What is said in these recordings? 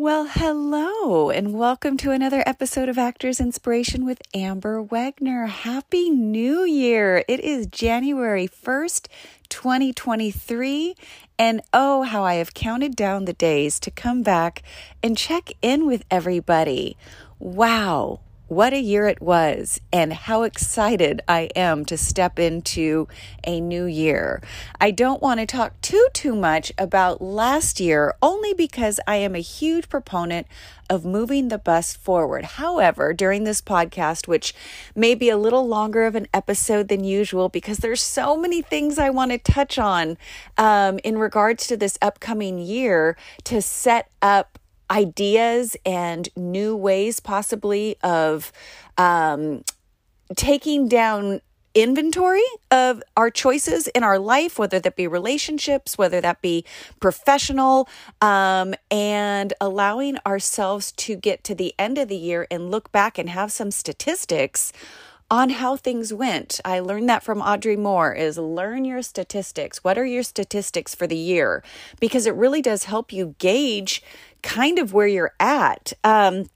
Well, hello, and welcome to another episode of Actors Inspiration with Amber Wegner. Happy New Year! It is January 1st, 2023, and oh, how I have counted down the days to come back and check in with everybody. Wow, what a year it was and how excited I am to step into a new year. I don't want to talk too too much about last year only because I am a huge proponent of moving the bus forward. However, during this podcast which may be a little longer of an episode than usual because there's so many things I want to touch on um, in regards to this upcoming year to set up ideas and new ways, possibly, of um, taking down inventory of our choices in our life, whether that be relationships, whether that be professional, um, and allowing ourselves to get to the end of the year and look back and have some statistics on how things went. I learned that from Audrey Moore is learn your statistics. What are your statistics for the year? Because it really does help you gauge kind of where you're at. Um,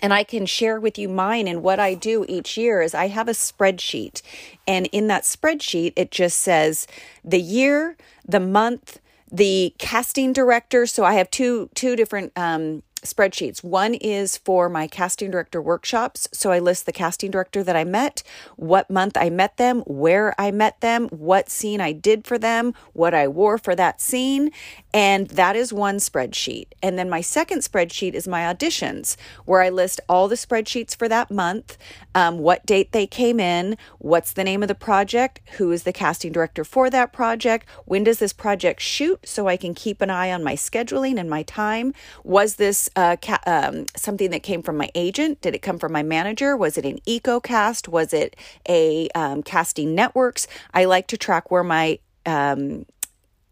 and I can share with you mine and what I do each year is I have a spreadsheet. And in that spreadsheet, it just says the year, the month, the casting director. So I have two two different um, spreadsheets. One is for my casting director workshops. So I list the casting director that I met, what month I met them, where I met them, what scene I did for them, what I wore for that scene. And that is one spreadsheet. And then my second spreadsheet is my auditions, where I list all the spreadsheets for that month, um, what date they came in, what's the name of the project, who is the casting director for that project, when does this project shoot, so I can keep an eye on my scheduling and my time. Was this uh, ca- um, something that came from my agent? Did it come from my manager? Was it an EcoCast? Was it a um, casting networks? I like to track where my um,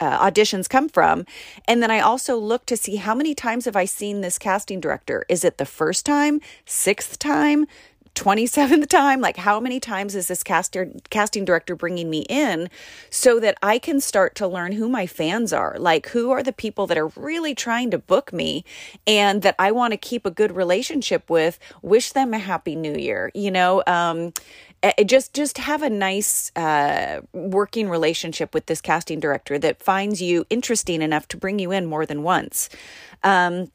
uh, auditions come from. And then I also look to see how many times have I seen this casting director? Is it the first time, sixth time, 27th time? Like how many times is this caster casting director bringing me in so that i can start to learn who my fans are? Like who are the people that are really trying to book me and that i want to keep a good relationship with? Wish them a happy new year you know? Um just just have a nice uh, working relationship with this casting director that finds you interesting enough to bring you in more than once. Um,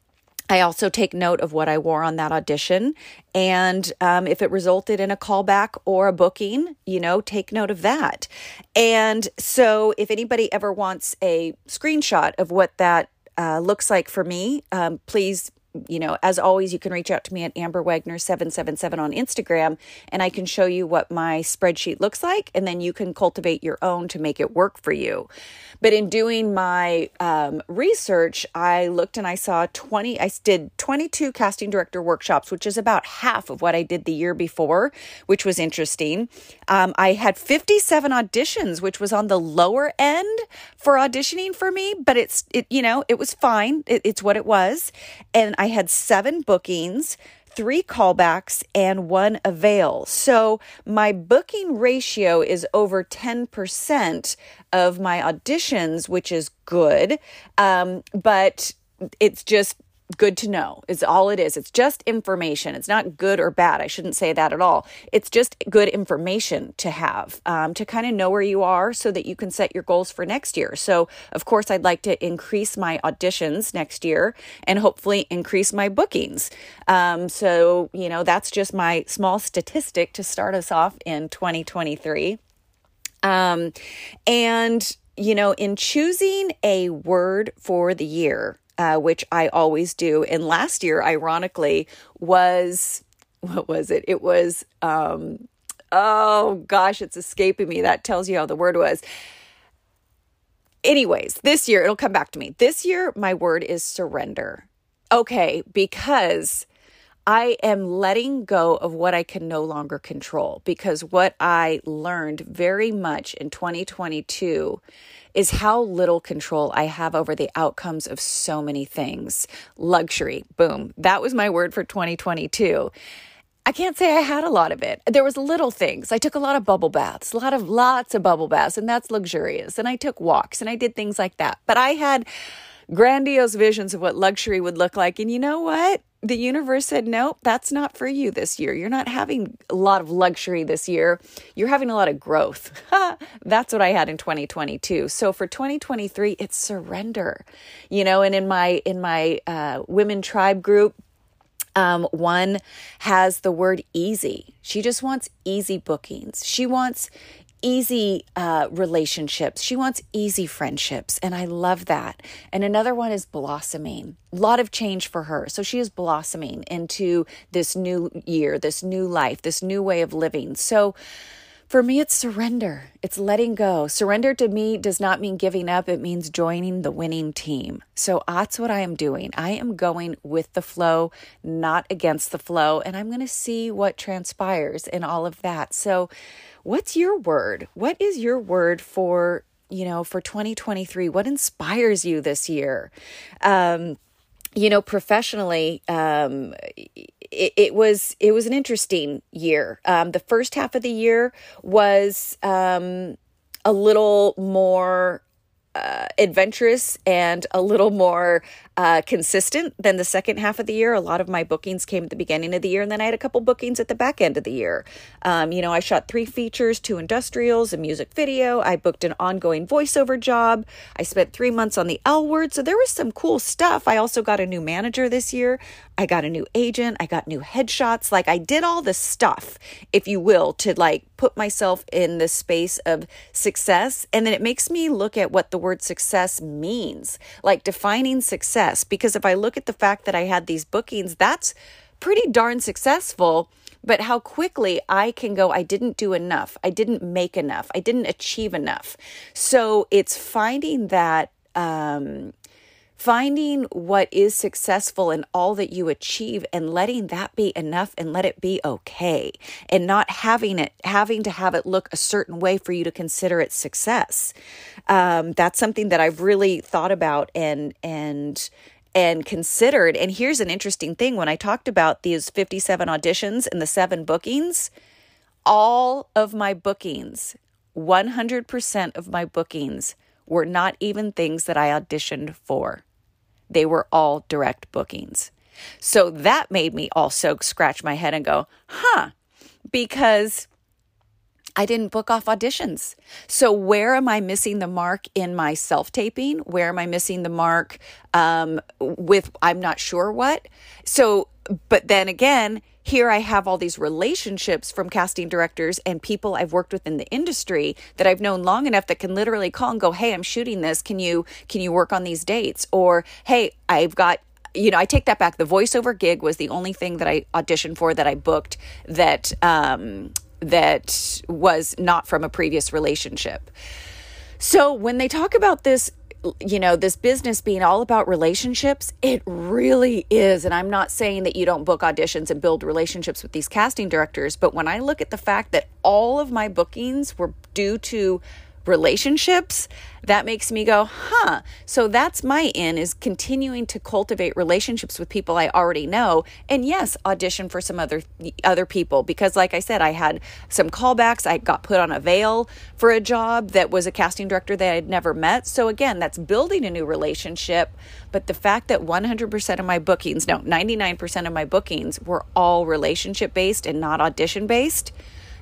I also take note of what I wore on that audition. And um, if it resulted in a callback or a booking, you know, take note of that. And so if anybody ever wants a screenshot of what that uh, looks like for me, um, please you know, as always, you can reach out to me at Amber Wegner 777 on Instagram and I can show you what my spreadsheet looks like and then you can cultivate your own to make it work for you. But in doing my um, research, I looked and I saw 20, I did 22 casting director workshops, which is about half of what I did the year before, which was interesting. Um, I had 57 auditions, which was on the lower end for auditioning for me, but it's, it, you know, it was fine. It, it's what it was. And I had seven bookings three callbacks and one avail. So my booking ratio is over 10% of my auditions, which is good. Um, but it's just good to know is all it is. It's just information. It's not good or bad. I shouldn't say that at all. It's just good information to have um, to kind of know where you are so that you can set your goals for next year. So, of course, I'd like to increase my auditions next year and hopefully increase my bookings. Um, so, you know, that's just my small statistic to start us off in 2023. Um, and, you know, in choosing a word for the year, uh, which I always do. And last year, ironically, was what was it? It was, um, oh gosh, it's escaping me. That tells you how the word was. Anyways, this year, it'll come back to me. This year, my word is surrender. Okay, because I am letting go of what I can no longer control because what I learned very much in 2022 is how little control I have over the outcomes of so many things. Luxury, boom. That was my word for 2022. I can't say I had a lot of it. There was little things. I took a lot of bubble baths, a lot of lots of bubble baths, and that's luxurious. And I took walks and I did things like that. But I had grandiose visions of what luxury would look like. And you know what? The universe said, nope, that's not for you this year. You're not having a lot of luxury this year. You're having a lot of growth. that's what I had in 2022. So for 2023, it's surrender, you know, and in my, in my, uh, women tribe group, um, one has the word easy. She just wants easy bookings. She wants easy uh, relationships. She wants easy friendships. And I love that. And another one is blossoming. A lot of change for her. So she is blossoming into this new year, this new life, this new way of living. So, for me, it's surrender. It's letting go. Surrender to me does not mean giving up, it means joining the winning team. So that's what I am doing. I am going with the flow, not against the flow, and I'm going to see what transpires in all of that. So, what's your word? What is your word for, you know, for 2023? What inspires you this year? Um, you know, professionally, um, it, it, was it was an interesting year. Um, the first half of the year was um, a little more uh, adventurous and a little more uh, consistent than the second half of the year. A lot of my bookings came at the beginning of the year, and then I had a couple bookings at the back end of the year. Um, you know, I shot three features, two industrials, a music video. I booked an ongoing voiceover job. I spent three months on the L word, so there was some cool stuff. I also got a new manager this year. I got a new agent. I got new headshots. Like I did all the stuff, if you will, to like put myself in the space of success. And then it makes me look at what the word success means, like defining success success because if I look at the fact that I had these bookings, that's pretty darn successful. But how quickly I can go, I didn't do enough. I didn't make enough. I didn't achieve enough. So it's finding that um, finding what is successful in all that you achieve and letting that be enough and let it be okay and not having it having to have it look a certain way for you to consider it success. Um, that's something that i've really thought about and and and considered. And here's an interesting thing. When i talked about these 57 auditions and the seven bookings all of my bookings 100% of my bookings were not even things that I auditioned for. They were all direct bookings. So that made me also scratch my head and go, huh, because I didn't book off auditions. So where am I missing the mark in my self taping? Where am I missing the mark um, with I'm not sure what? So, but then again, here I have all these relationships from casting directors and people I've worked with in the industry that I've known long enough that can literally call and go, "Hey, I'm shooting this. Can you can you work on these dates?" Or, "Hey, I've got you know, I take that back. The voiceover gig was the only thing that I auditioned for that I booked that um, that was not from a previous relationship. So when they talk about this you know, this business being all about relationships, it really is. And I'm not saying that you don't book auditions and build relationships with these casting directors, but when I look at the fact that all of my bookings were due to relationships, that makes me go, huh. So that's my in is continuing to cultivate relationships with people I already know. And yes, audition for some other other people because like I said, I had some callbacks. I got put on avail for a job that was a casting director that I'd never met. So again, that's building a new relationship. But the fact that 100% of my bookings, no, 99% of my bookings were all relationship based and not audition based,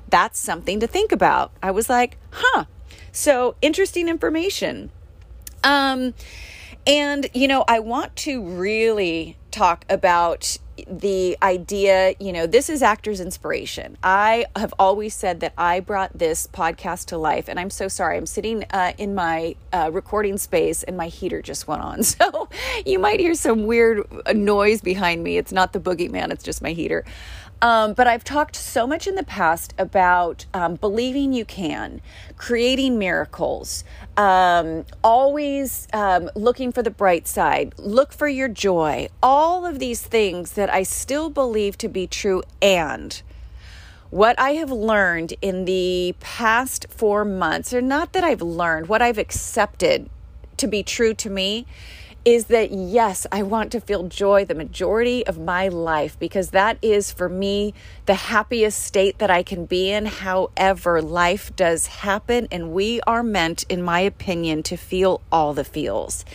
that's something to think about. I was like, huh, so, interesting information. Um, and, you know, I want to really talk about the idea, you know, this is actors' inspiration. I have always said that I brought this podcast to life, and I'm so sorry. I'm sitting uh, in my uh, recording space, and my heater just went on. So you might hear some weird uh, noise behind me. It's not the boogeyman, it's just my heater. Um, but I've talked so much in the past about um, believing you can, creating miracles, um, always um, looking for the bright side, look for your joy, all of these things that I still believe to be true. And what I have learned in the past four months, or not that I've learned, what I've accepted to be true to me is that yes, I want to feel joy the majority of my life because that is for me the happiest state that I can be in. However, life does happen, and we are meant, in my opinion, to feel all the feels.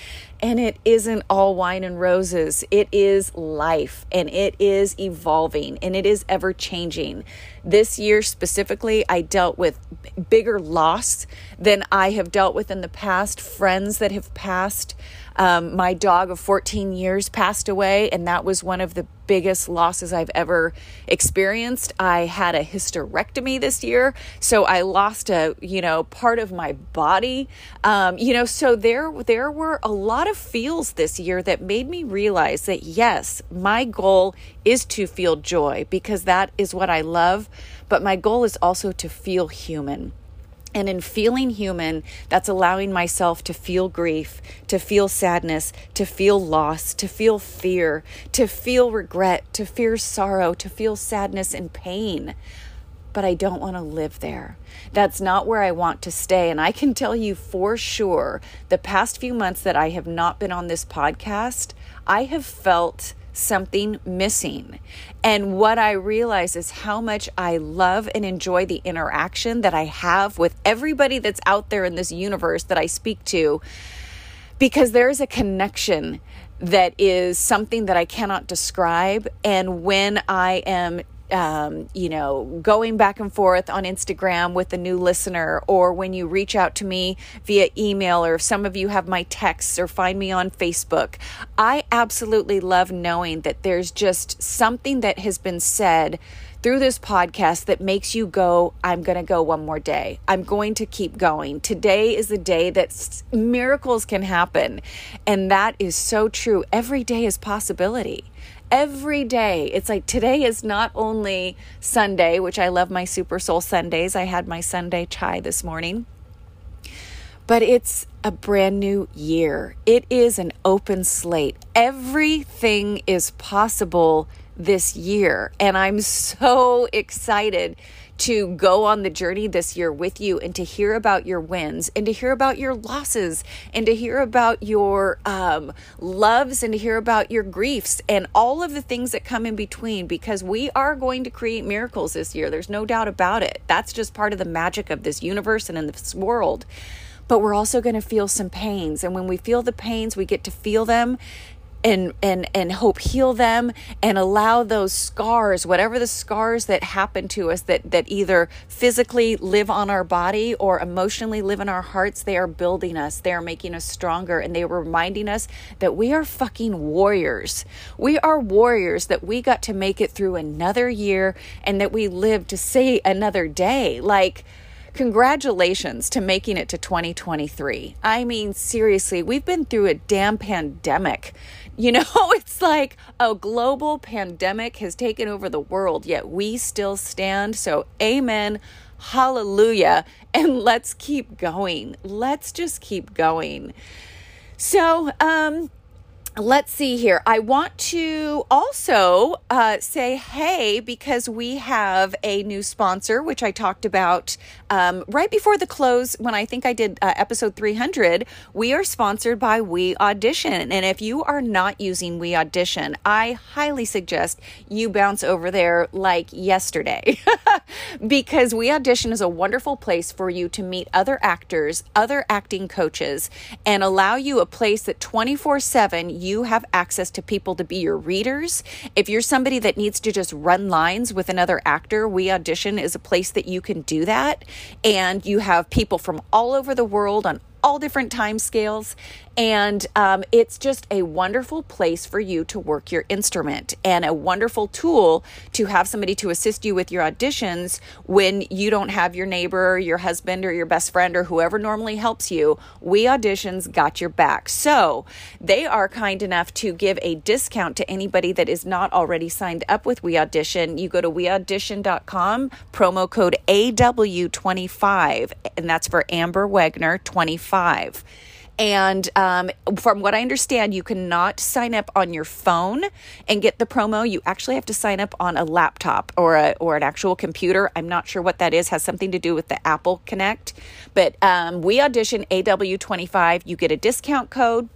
And it isn't all wine and roses. It is life and it is evolving and it is ever changing. This year specifically, I dealt with bigger loss than I have dealt with in the past, friends that have passed. Um, my dog of 14 years passed away, and that was one of the biggest losses I've ever experienced. I had a hysterectomy this year, so I lost a you know part of my body. Um, you know, so there there were a lot of feels this year that made me realize that yes, my goal is to feel joy because that is what I love, but my goal is also to feel human. And in feeling human, that's allowing myself to feel grief, to feel sadness, to feel loss, to feel fear, to feel regret, to feel sorrow, to feel sadness and pain. But I don't want to live there. That's not where I want to stay. And I can tell you for sure the past few months that I have not been on this podcast, I have felt something missing. And what I realize is how much I love and enjoy the interaction that I have with everybody that's out there in this universe that I speak to, because there is a connection that is something that I cannot describe. And when I am um, you know, going back and forth on Instagram with a new listener, or when you reach out to me via email, or if some of you have my texts or find me on Facebook. I absolutely love knowing that there's just something that has been said through this podcast that makes you go, I'm going to go one more day. I'm going to keep going. Today is the day that miracles can happen. And that is so true. Every day is possibility every day. It's like today is not only Sunday, which I love my Super Soul Sundays. I had my Sunday chai this morning, but it's a brand new year. It is an open slate. Everything is possible this year. And I'm so excited to go on the journey this year with you and to hear about your wins and to hear about your losses and to hear about your um, loves and to hear about your griefs and all of the things that come in between because we are going to create miracles this year. There's no doubt about it. That's just part of the magic of this universe and in this world but we're also going to feel some pains. And when we feel the pains, we get to feel them and and and hope heal them and allow those scars whatever the scars that happen to us that that either physically live on our body or emotionally live in our hearts they are building us they are making us stronger and they are reminding us that we are fucking warriors we are warriors that we got to make it through another year and that we live to see another day like Congratulations to making it to 2023. I mean, seriously, we've been through a damn pandemic. You know, it's like a global pandemic has taken over the world, yet we still stand. So, amen. Hallelujah. And let's keep going. Let's just keep going. So, um, let's see here. I want to also uh, say hey because we have a new sponsor, which I talked about um, right before the close when I think I did uh, episode 300. We are sponsored by We Audition. And if you are not using We Audition, I highly suggest you bounce over there like yesterday because We Audition is a wonderful place for you to meet other actors, other acting coaches, and allow you a place that 24 7 you have access to people to be your readers. If you're somebody that needs to just run lines with another actor, We Audition is a place that you can do that. And you have people from all over the world on all different time scales. And um, it's just a wonderful place for you to work your instrument and a wonderful tool to have somebody to assist you with your auditions when you don't have your neighbor, or your husband, or your best friend, or whoever normally helps you. We Auditions got your back. So they are kind enough to give a discount to anybody that is not already signed up with We Audition. You go to weaudition.com, promo code AW25, and that's for Amber Wegner 25 five. And um, from what I understand, you cannot sign up on your phone and get the promo. You actually have to sign up on a laptop or a, or an actual computer. I'm not sure what that is. Has something to do with the Apple Connect. But um, we audition AW25. You get a discount code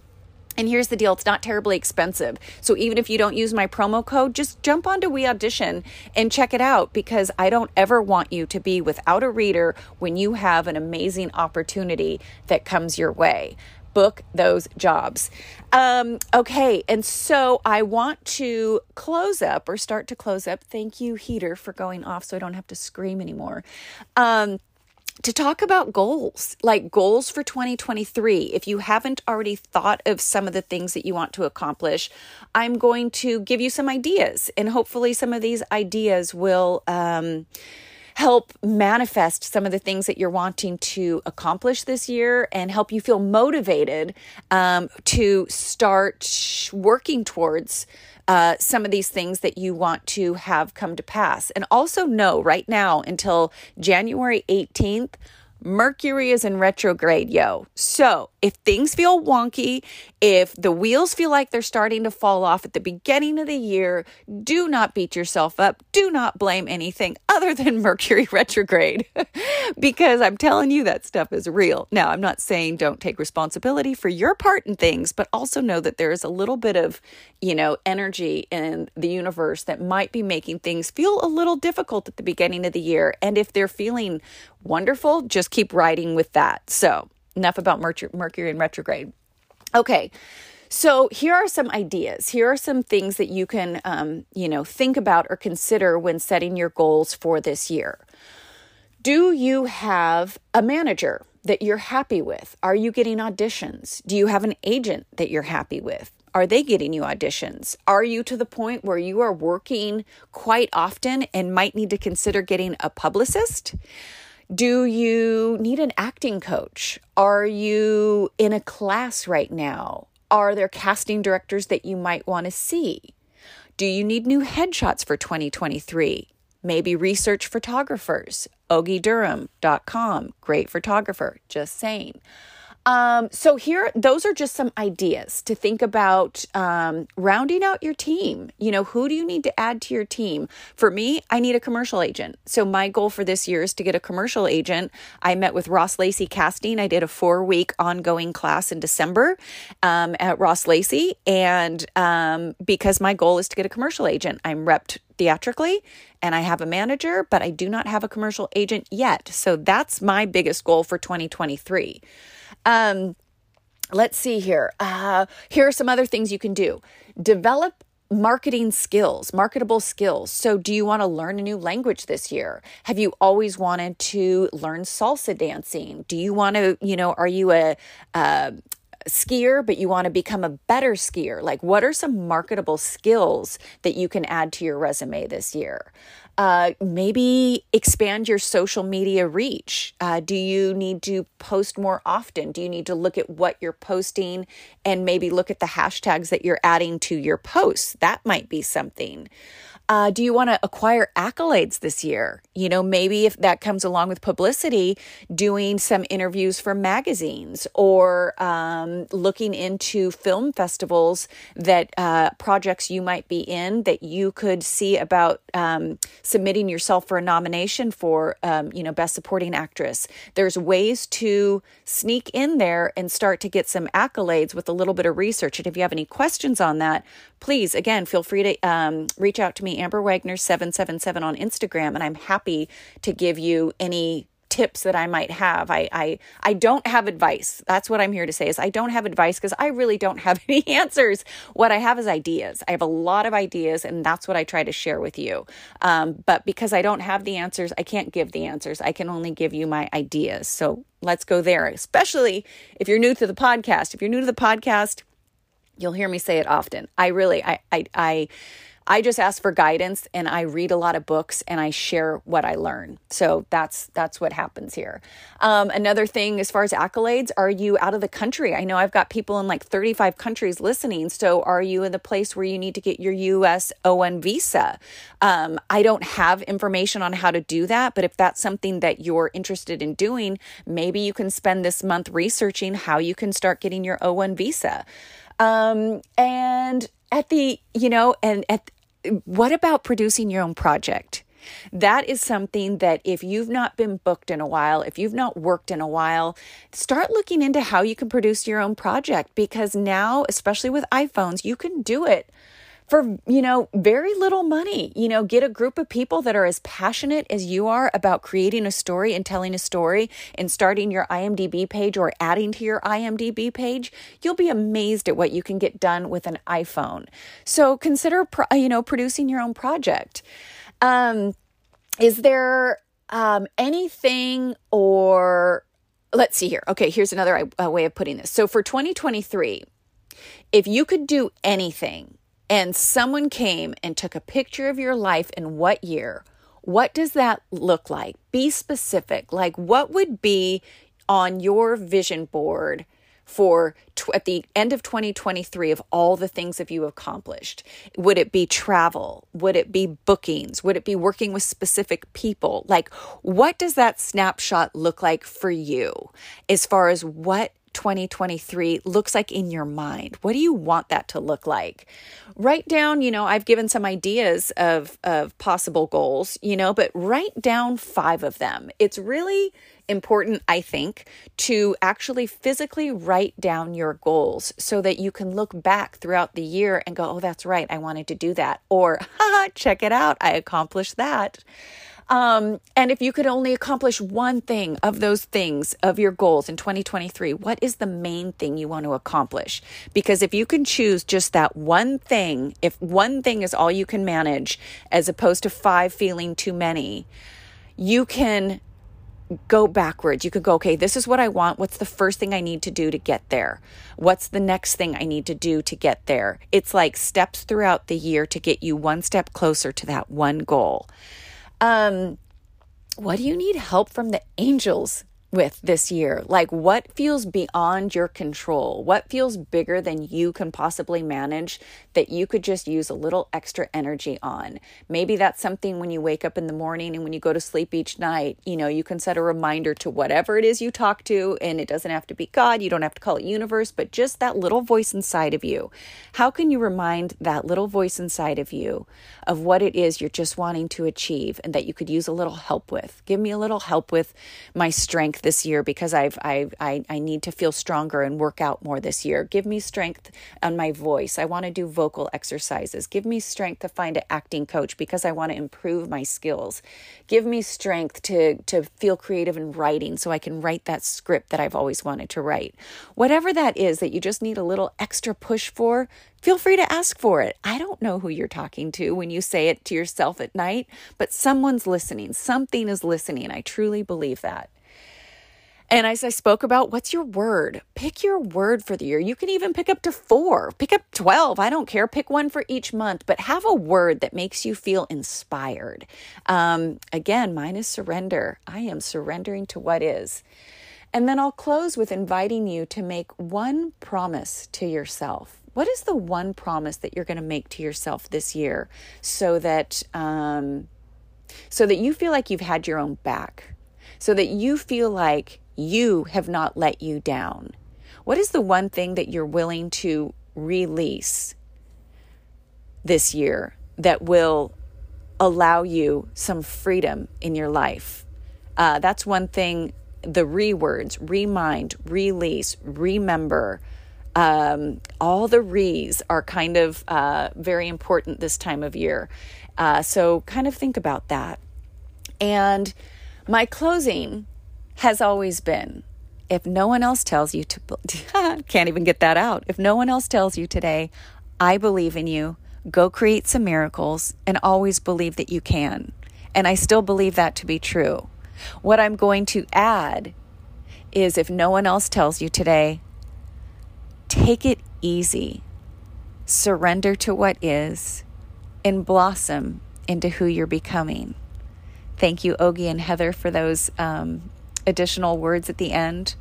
And here's the deal it's not terribly expensive. So even if you don't use my promo code, just jump onto We Audition and check it out because I don't ever want you to be without a reader when you have an amazing opportunity that comes your way. Book those jobs. Um, okay, and so I want to close up or start to close up. Thank you, Heater, for going off so I don't have to scream anymore. Um, to talk about goals, like goals for 2023. If you haven't already thought of some of the things that you want to accomplish, I'm going to give you some ideas, and hopefully, some of these ideas will. Um, help manifest some of the things that you're wanting to accomplish this year and help you feel motivated um, to start working towards uh, some of these things that you want to have come to pass. And also know right now until January 18th, Mercury is in retrograde, yo. So if things feel wonky, if the wheels feel like they're starting to fall off at the beginning of the year, do not beat yourself up. Do not blame anything other than Mercury retrograde because I'm telling you that stuff is real. Now, I'm not saying don't take responsibility for your part in things, but also know that there is a little bit of, you know, energy in the universe that might be making things feel a little difficult at the beginning of the year. And if they're feeling wonderful, just keep riding with that. So, enough about Mercury in retrograde. Okay. So here are some ideas. Here are some things that you can, um, you know, think about or consider when setting your goals for this year. Do you have a manager that you're happy with? Are you getting auditions? Do you have an agent that you're happy with? Are they getting you auditions? Are you to the point where you are working quite often and might need to consider getting a publicist? Do you need an acting coach? Are you in a class right now? Are there casting directors that you might want to see? Do you need new headshots for 2023? Maybe research photographers. OgieDurham.com, great photographer, just saying. Um, so here, those are just some ideas to think about um, rounding out your team. You know, who do you need to add to your team? For me, I need a commercial agent. So my goal for this year is to get a commercial agent. I met with Ross Lacy Casting. I did a four week ongoing class in December um, at Ross Lacy, and um, because my goal is to get a commercial agent, I'm repped theatrically and I have a manager, but I do not have a commercial agent yet. So that's my biggest goal for 2023. Um, let's see here. Uh, here are some other things you can do. Develop marketing skills, marketable skills. So, do you want to learn a new language this year? Have you always wanted to learn salsa dancing? Do you want to, you know, are you a, a skier, but you want to become a better skier? Like, what are some marketable skills that you can add to your resume this year? Uh, maybe expand your social media reach. Uh, do you need to post more often? Do you need to look at what you're posting and maybe look at the hashtags that you're adding to your posts? That might be something. Uh, do you want to acquire accolades this year? You know, maybe if that comes along with publicity, doing some interviews for magazines or um, looking into film festivals that uh, projects you might be in that you could see about um, submitting yourself for a nomination for, um, you know, Best Supporting Actress. There's ways to sneak in there and start to get some accolades with a little bit of research. And if you have any questions on that, please, again, feel free to um, reach out to me, Amber Wegner 777 on Instagram, and I'm happy to give you any tips that I might have. I I I don't have advice. That's what I'm here to say is I don't have advice because I really don't have any answers. What I have is ideas. I have a lot of ideas, and that's what I try to share with you. Um, but because I don't have the answers, I can't give the answers. I can only give you my ideas. So let's go there. Especially if you're new to the podcast. If you're new to the podcast You'll hear me say it often. I really, I, I, I, I just ask for guidance and I read a lot of books and I share what I learn. So that's that's what happens here. Um, another thing, as far as accolades, are you out of the country? I know I've got people in like 35 countries listening. So are you in the place where you need to get your U.S. O1 visa? Um, I don't have information on how to do that, but if that's something that you're interested in doing, maybe you can spend this month researching how you can start getting your O1 visa. Um, and at the, you know, and at, what about producing your own project? That is something that if you've not been booked in a while, if you've not worked in a while, start looking into how you can produce your own project because now, especially with iPhones, you can do it for, you know, very little money. You know, get a group of people that are as passionate as you are about creating a story and telling a story and starting your IMDb page or adding to your IMDb page. You'll be amazed at what you can get done with an iPhone. So consider, you know, producing your own project. Um, is there um, anything or let's see here. Okay, here's another uh, way of putting this. So for 2023, if you could do anything and someone came and took a picture of your life in what year, what does that look like? Be specific. Like, what would be on your vision board for at the end of 2023 of all the things that you accomplished? Would it be travel? Would it be bookings? Would it be working with specific people? Like, what does that snapshot look like for you as far as what 2023 looks like in your mind. What do you want that to look like? Write down, you know, I've given some ideas of of possible goals, you know, but write down 5 of them. It's really important, I think, to actually physically write down your goals so that you can look back throughout the year and go, "Oh, that's right. I wanted to do that." Or, "Haha, check it out. I accomplished that." Um, and if you could only accomplish one thing of those things of your goals in 2023, what is the main thing you want to accomplish? Because if you can choose just that one thing, if one thing is all you can manage, as opposed to five feeling too many, you can go backwards. You could go, okay, this is what I want. What's the first thing I need to do to get there? What's the next thing I need to do to get there? It's like steps throughout the year to get you one step closer to that one goal. Um, what do you need help from the angels with this year? Like, what feels beyond your control? What feels bigger than you can possibly manage that you could just use a little extra energy on? Maybe that's something when you wake up in the morning and when you go to sleep each night, you know, you can set a reminder to whatever it is you talk to, and it doesn't have to be God, you don't have to call it universe, but just that little voice inside of you. How can you remind that little voice inside of you of what it is you're just wanting to achieve and that you could use a little help with? Give me a little help with my strength this year because I've, I've I, I need to feel stronger and work out more this year. Give me strength on my voice. I want to do vocal exercises. Give me strength to find an acting coach because I want to improve my skills. Give me strength to to feel creative in writing so I can write that script that I've always wanted to write. Whatever that is that you just need a little extra push for, feel free to ask for it. I don't know who you're talking to when you say it to yourself at night, but someone's listening. Something is listening. I truly believe that. And as I spoke about, what's your word? Pick your word for the year. You can even pick up to four, pick up 12. I don't care. Pick one for each month, but have a word that makes you feel inspired. Um, again, mine is surrender. I am surrendering to what is. And then I'll close with inviting you to make one promise to yourself. What is the one promise that you're going to make to yourself this year so that, um, so that you feel like you've had your own back? So that you feel like you have not let you down? What is the one thing that you're willing to release this year that will allow you some freedom in your life? Uh, that's one thing. The re words, remind, release, remember, um, all the re's are kind of uh, very important this time of year. Uh, so, kind of think about that. And my closing has always been if no one else tells you to, can't even get that out. If no one else tells you today, I believe in you, go create some miracles, and always believe that you can. And I still believe that to be true. What I'm going to add is if no one else tells you today, take it easy, surrender to what is, and blossom into who you're becoming. Thank you, Ogie and Heather, for those um, additional words at the end.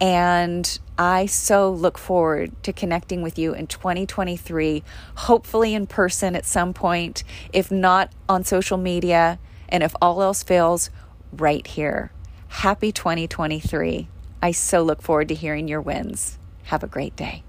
And I so look forward to connecting with you in 2023, hopefully in person at some point, if not on social media, and if all else fails, right here. Happy 2023. I so look forward to hearing your wins. Have a great day.